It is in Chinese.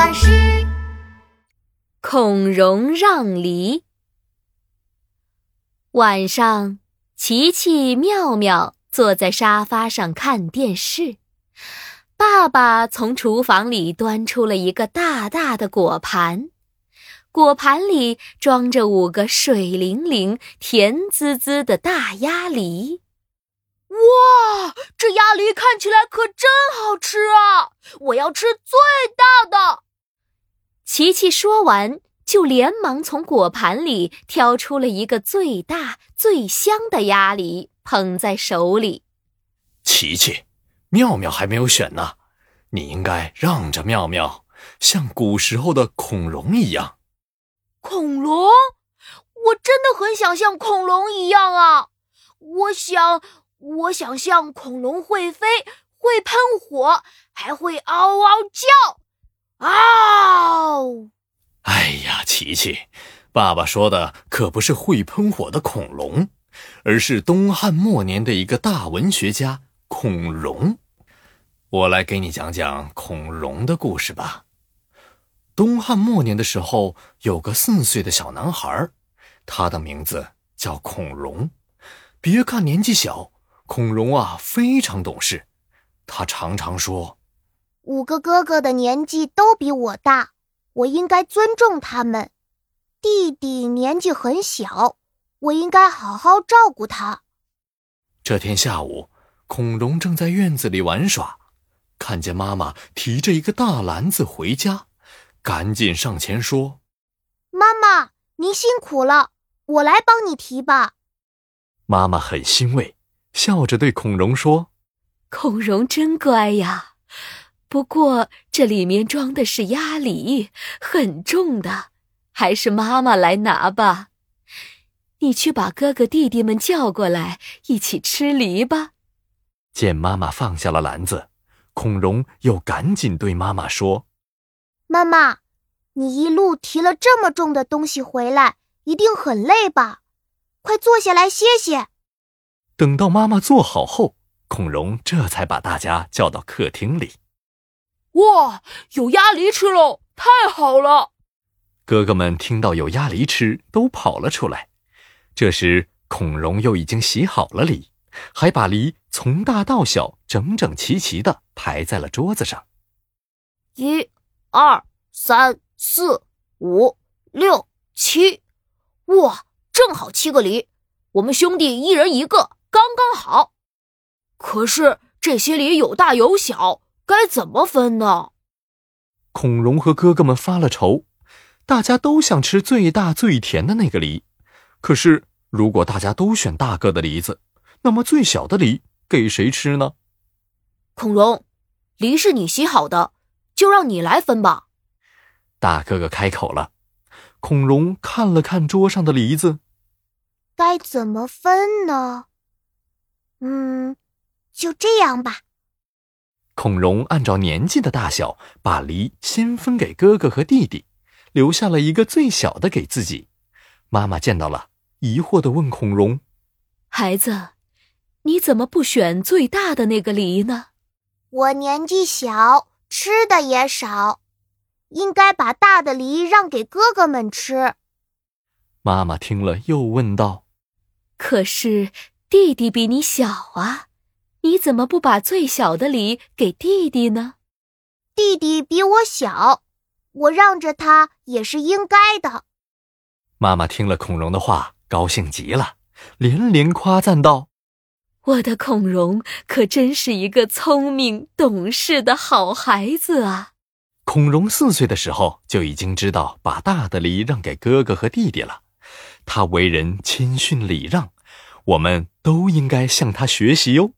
巴士。孔融让梨。晚上，琪琪、妙妙坐在沙发上看电视。爸爸从厨房里端出了一个大大的果盘，果盘里装着五个水灵灵、甜滋滋的大鸭梨。哇，这鸭梨看起来可真好吃啊！我要吃最大的。琪琪说完，就连忙从果盘里挑出了一个最大最香的鸭梨，捧在手里。琪琪，妙妙还没有选呢，你应该让着妙妙，像古时候的孔融一样。恐龙？我真的很想像恐龙一样啊！我想。我想像恐龙会飞，会喷火，还会嗷嗷叫，嗷！哎呀，琪琪，爸爸说的可不是会喷火的恐龙，而是东汉末年的一个大文学家孔融。我来给你讲讲孔融的故事吧。东汉末年的时候，有个四岁的小男孩，他的名字叫孔融。别看年纪小。孔融啊，非常懂事。他常常说：“五个哥哥的年纪都比我大，我应该尊重他们。弟弟年纪很小，我应该好好照顾他。”这天下午，孔融正在院子里玩耍，看见妈妈提着一个大篮子回家，赶紧上前说：“妈妈，您辛苦了，我来帮你提吧。”妈妈很欣慰。笑着对孔融说：“孔融真乖呀，不过这里面装的是鸭梨，很重的，还是妈妈来拿吧。你去把哥哥弟弟们叫过来，一起吃梨吧。”见妈妈放下了篮子，孔融又赶紧对妈妈说：“妈妈，你一路提了这么重的东西回来，一定很累吧？快坐下来歇歇。”等到妈妈坐好后，孔融这才把大家叫到客厅里。哇，有鸭梨吃喽！太好了！哥哥们听到有鸭梨吃，都跑了出来。这时，孔融又已经洗好了梨，还把梨从大到小整整齐齐的排在了桌子上。一、二、三、四、五、六、七，哇，正好七个梨，我们兄弟一人一个。刚刚好，可是这些梨有大有小，该怎么分呢？孔融和哥哥们发了愁，大家都想吃最大最甜的那个梨，可是如果大家都选大个的梨子，那么最小的梨给谁吃呢？孔融，梨是你洗好的，就让你来分吧。大哥哥开口了。孔融看了看桌上的梨子，该怎么分呢？嗯，就这样吧。孔融按照年纪的大小，把梨先分给哥哥和弟弟，留下了一个最小的给自己。妈妈见到了，疑惑的问孔融：“孩子，你怎么不选最大的那个梨呢？”我年纪小，吃的也少，应该把大的梨让给哥哥们吃。妈妈听了，又问道：“可是？”弟弟比你小啊，你怎么不把最小的梨给弟弟呢？弟弟比我小，我让着他也是应该的。妈妈听了孔融的话，高兴极了，连连夸赞道：“我的孔融可真是一个聪明懂事的好孩子啊！”孔融四岁的时候就已经知道把大的梨让给哥哥和弟弟了，他为人谦逊礼让。我们都应该向他学习哟。